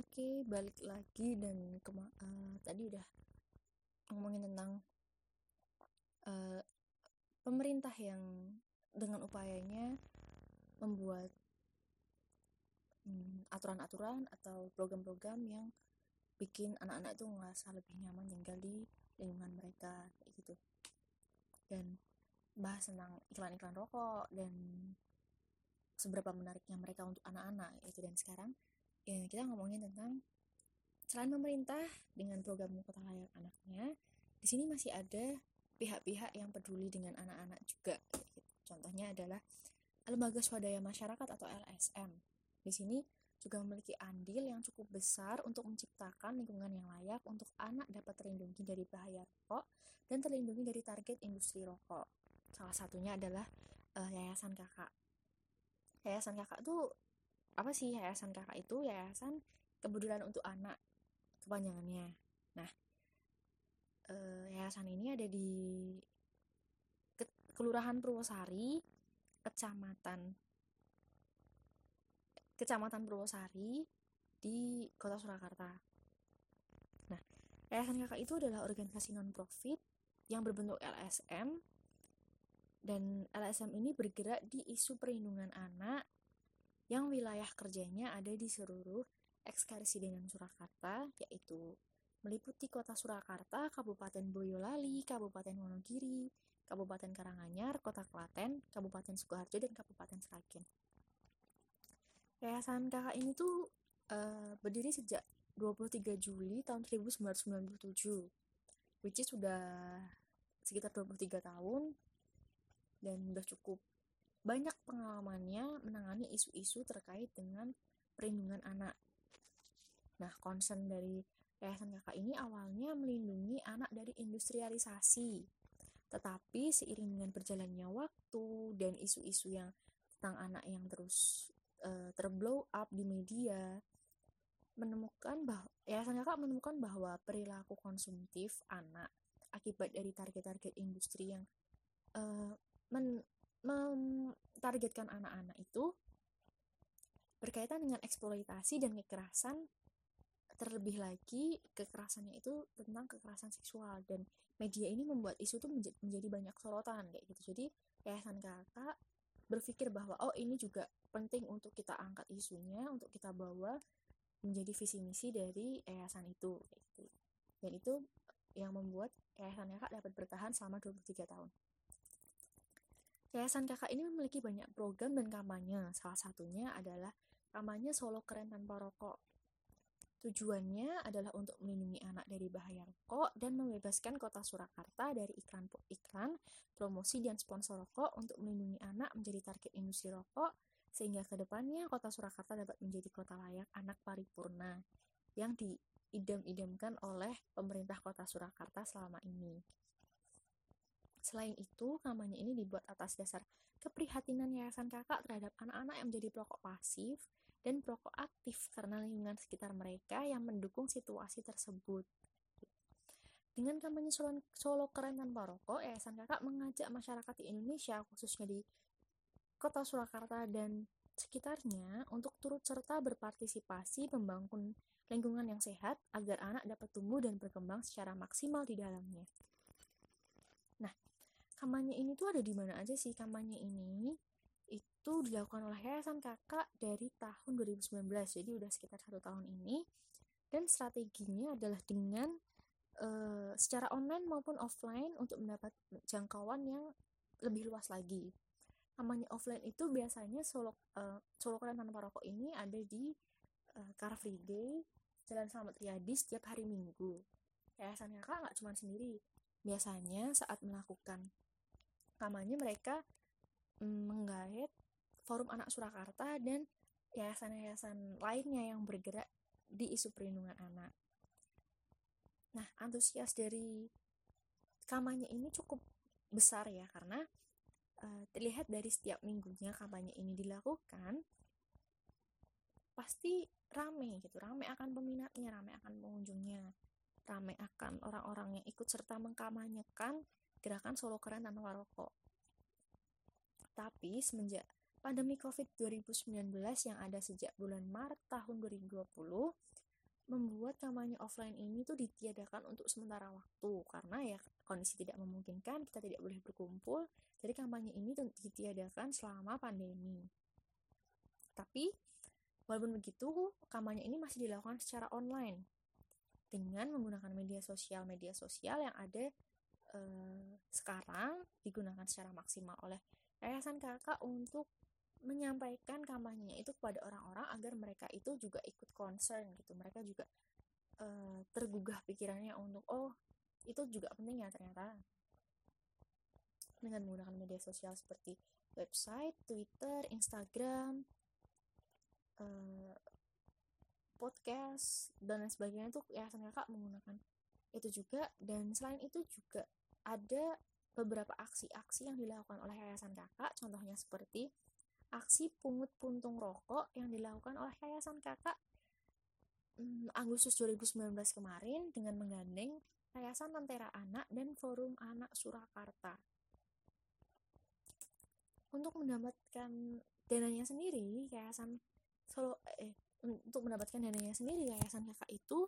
Oke, balik lagi dan kema- uh, tadi udah ngomongin tentang uh, pemerintah yang dengan upayanya membuat um, aturan-aturan atau program-program yang bikin anak-anak itu ngerasa lebih nyaman tinggal di lingkungan mereka gitu. Dan bahas tentang iklan-iklan rokok dan seberapa menariknya mereka untuk anak-anak itu dan sekarang ya kita ngomongin tentang selain pemerintah dengan program kota layak anaknya di sini masih ada pihak-pihak yang peduli dengan anak-anak juga contohnya adalah lembaga swadaya masyarakat atau LSM di sini juga memiliki andil yang cukup besar untuk menciptakan lingkungan yang layak untuk anak dapat terlindungi dari bahaya rokok dan terlindungi dari target industri rokok. Salah satunya adalah uh, Yayasan Kakak. Yayasan Kakak tuh apa sih yayasan kakak itu? Yayasan kepedulian untuk anak kepanjangannya. Nah eh, yayasan ini ada di ke kelurahan Purwosari kecamatan kecamatan Purwosari di kota Surakarta. Nah yayasan kakak itu adalah organisasi non profit yang berbentuk LSM dan LSM ini bergerak di isu perlindungan anak yang wilayah kerjanya ada di seluruh ekskarsi dengan Surakarta, yaitu meliputi kota Surakarta, Kabupaten Boyolali, Kabupaten Wonogiri, Kabupaten Karanganyar, Kota Klaten, Kabupaten Sukoharjo, dan Kabupaten Sragen. Yayasan kakak ini tuh uh, berdiri sejak 23 Juli tahun 1997, which is sudah sekitar 23 tahun dan udah cukup banyak pengalamannya menangani isu-isu terkait dengan perlindungan anak. Nah, concern dari Yayasan Kakak ini awalnya melindungi anak dari industrialisasi. Tetapi seiring dengan berjalannya waktu dan isu-isu yang tentang anak yang terus uh, terblow up di media, menemukan bahwa Yayasan Kakak menemukan bahwa perilaku konsumtif anak akibat dari target-target industri yang uh, men mentargetkan anak-anak itu berkaitan dengan eksploitasi dan kekerasan terlebih lagi kekerasannya itu tentang kekerasan seksual. Dan media ini membuat isu itu menjadi banyak sorotan kayak gitu. Jadi yayasan kakak berpikir bahwa oh ini juga penting untuk kita angkat isunya untuk kita bawa menjadi visi misi dari yayasan itu kayak gitu. Dan itu yang membuat yayasan kakak dapat bertahan selama 23 tahun Yayasan Kakak ini memiliki banyak program dan kampanye. Salah satunya adalah kampanye Solo Keren Tanpa Rokok. Tujuannya adalah untuk melindungi anak dari bahaya rokok dan membebaskan kota Surakarta dari iklan-iklan, promosi, dan sponsor rokok untuk melindungi anak menjadi target industri rokok, sehingga ke depannya kota Surakarta dapat menjadi kota layak anak paripurna yang diidam-idamkan oleh pemerintah kota Surakarta selama ini. Selain itu, kampanye ini dibuat atas dasar keprihatinan Yayasan Kakak terhadap anak-anak yang menjadi perokok pasif dan perokok aktif karena lingkungan sekitar mereka yang mendukung situasi tersebut. Dengan kampanye Solo, Solo Keren Tanpa Rokok, Yayasan Kakak mengajak masyarakat di Indonesia, khususnya di kota Surakarta dan sekitarnya, untuk turut serta berpartisipasi membangun lingkungan yang sehat agar anak dapat tumbuh dan berkembang secara maksimal di dalamnya kampanye ini tuh ada di mana aja sih? Kampanye ini itu dilakukan oleh Yayasan Kakak dari tahun 2019 jadi udah sekitar satu tahun ini. Dan strateginya adalah dengan uh, secara online maupun offline untuk mendapat jangkauan yang lebih luas lagi. Kampanye offline itu biasanya Solo uh, Solo Keren Tanpa Rokok ini ada di uh, Car Free Day Jalan Selamat Riyadi setiap hari Minggu. Yayasan Kakak nggak cuma sendiri. Biasanya saat melakukan kampanye mereka mm, menggait Forum Anak Surakarta dan yayasan-yayasan lainnya yang bergerak di isu perlindungan anak. Nah, antusias dari kampanye ini cukup besar ya karena uh, terlihat dari setiap minggunya kampanye ini dilakukan pasti rame gitu, rame akan peminatnya, rame akan pengunjungnya, rame akan orang-orang yang ikut serta mengkampanyekan gerakan Solo Keren tanpa rokok. Tapi semenjak pandemi COVID 2019 yang ada sejak bulan Maret tahun 2020, membuat kampanye offline ini tuh ditiadakan untuk sementara waktu karena ya kondisi tidak memungkinkan kita tidak boleh berkumpul jadi kampanye ini ditiadakan selama pandemi tapi walaupun begitu kampanye ini masih dilakukan secara online dengan menggunakan media sosial media sosial yang ada eh, sekarang digunakan secara maksimal oleh yayasan kakak untuk menyampaikan kampanyenya itu kepada orang-orang agar mereka itu juga ikut concern gitu. Mereka juga uh, tergugah pikirannya untuk oh itu juga penting ya ternyata. Dengan menggunakan media sosial seperti website, Twitter, Instagram, uh, podcast dan lain sebagainya itu yayasan kakak menggunakan itu juga. Dan selain itu juga ada beberapa aksi-aksi yang dilakukan oleh yayasan kakak contohnya seperti aksi pungut puntung rokok yang dilakukan oleh Yayasan Kakak hmm, Agustus 2019 kemarin dengan menggandeng Yayasan Lentera Anak dan Forum Anak Surakarta. Untuk mendapatkan dananya sendiri, Yayasan Solo eh untuk mendapatkan dananya sendiri, Yayasan Kakak itu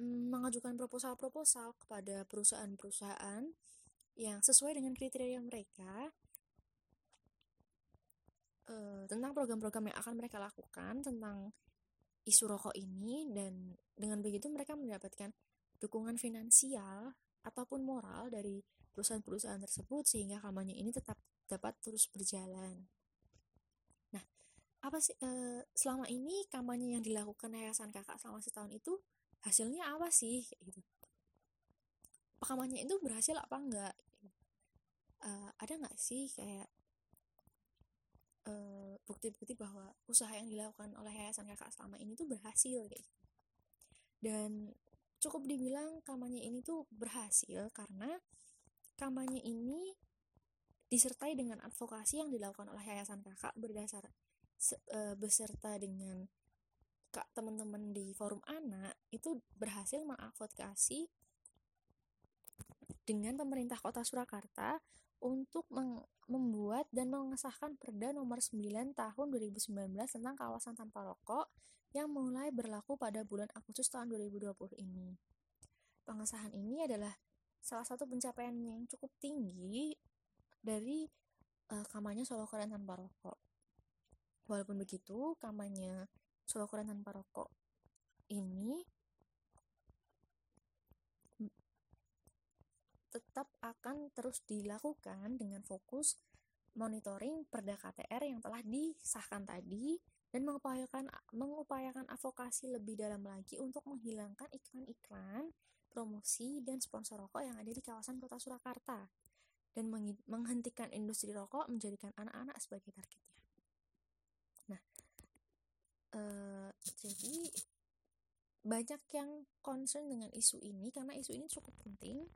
mengajukan proposal-proposal kepada perusahaan-perusahaan yang sesuai dengan kriteria mereka uh, tentang program-program yang akan mereka lakukan tentang isu rokok ini dan dengan begitu mereka mendapatkan dukungan finansial ataupun moral dari perusahaan-perusahaan tersebut sehingga kampanye ini tetap dapat terus berjalan. Nah, apa sih uh, selama ini kampanye yang dilakukan Yayasan Kakak selama setahun itu hasilnya apa sih gitu. Kampanye itu berhasil apa enggak? Uh, ada nggak sih kayak Eh, bukti-bukti uh, bahwa usaha yang dilakukan oleh yayasan kakak selama ini tuh berhasil kayak gitu. Dan cukup dibilang kampanye ini tuh berhasil karena kampanye ini disertai dengan advokasi yang dilakukan oleh yayasan kakak berdasar uh, beserta dengan kak teman-teman di forum anak itu berhasil mengadvokasi dengan pemerintah kota Surakarta untuk membuat dan mengesahkan Perda nomor 9 tahun 2019 tentang kawasan tanpa rokok yang mulai berlaku pada bulan Agustus tahun 2020 ini. Pengesahan ini adalah salah satu pencapaian yang cukup tinggi dari uh, kampanye solo keren tanpa rokok. Walaupun begitu, kampanye solo keren tanpa rokok ini tetap akan terus dilakukan dengan fokus monitoring perda KTR yang telah disahkan tadi dan mengupayakan mengupayakan advokasi lebih dalam lagi untuk menghilangkan iklan-iklan, promosi dan sponsor rokok yang ada di kawasan Kota Surakarta dan menghentikan industri rokok menjadikan anak-anak sebagai targetnya. Nah, uh, jadi banyak yang concern dengan isu ini karena isu ini cukup penting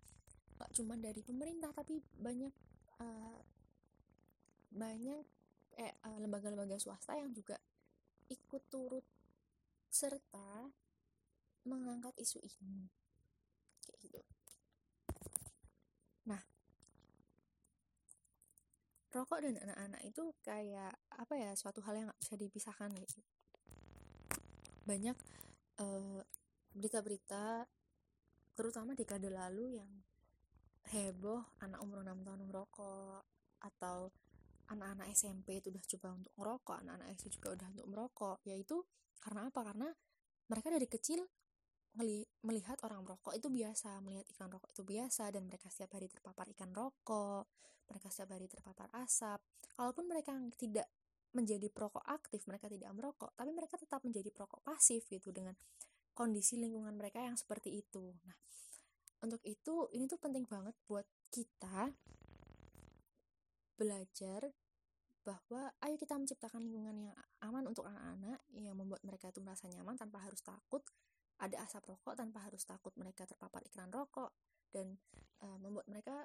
gak cuma dari pemerintah tapi banyak uh, banyak eh uh, lembaga-lembaga swasta yang juga ikut turut serta mengangkat isu ini. Kayak gitu. Nah rokok dan anak-anak itu kayak apa ya suatu hal yang gak bisa dipisahkan gitu banyak berita berita-berita terutama dekade lalu yang heboh anak umur 6 tahun merokok atau anak-anak SMP itu udah coba untuk merokok, anak-anak SD juga udah untuk merokok, yaitu karena apa? Karena mereka dari kecil melihat orang merokok itu biasa, melihat ikan rokok itu biasa, dan mereka setiap hari terpapar ikan rokok, mereka setiap hari terpapar asap. Kalaupun mereka tidak menjadi perokok aktif, mereka tidak merokok, tapi mereka tetap menjadi perokok pasif gitu dengan kondisi lingkungan mereka yang seperti itu. Nah, untuk itu ini tuh penting banget buat kita belajar bahwa ayo kita menciptakan lingkungan yang aman untuk anak-anak yang membuat mereka itu merasa nyaman tanpa harus takut ada asap rokok tanpa harus takut mereka terpapar iklan rokok dan uh, membuat mereka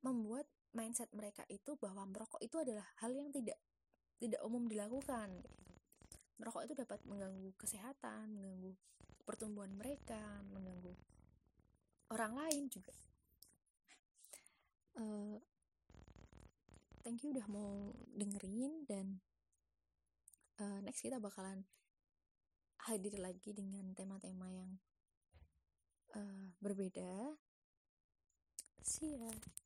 membuat mindset mereka itu bahwa merokok itu adalah hal yang tidak tidak umum dilakukan. Merokok itu dapat mengganggu kesehatan mengganggu pertumbuhan mereka mengganggu orang lain juga. Uh, thank you udah mau dengerin dan uh, next kita bakalan hadir lagi dengan tema-tema yang uh, berbeda. See ya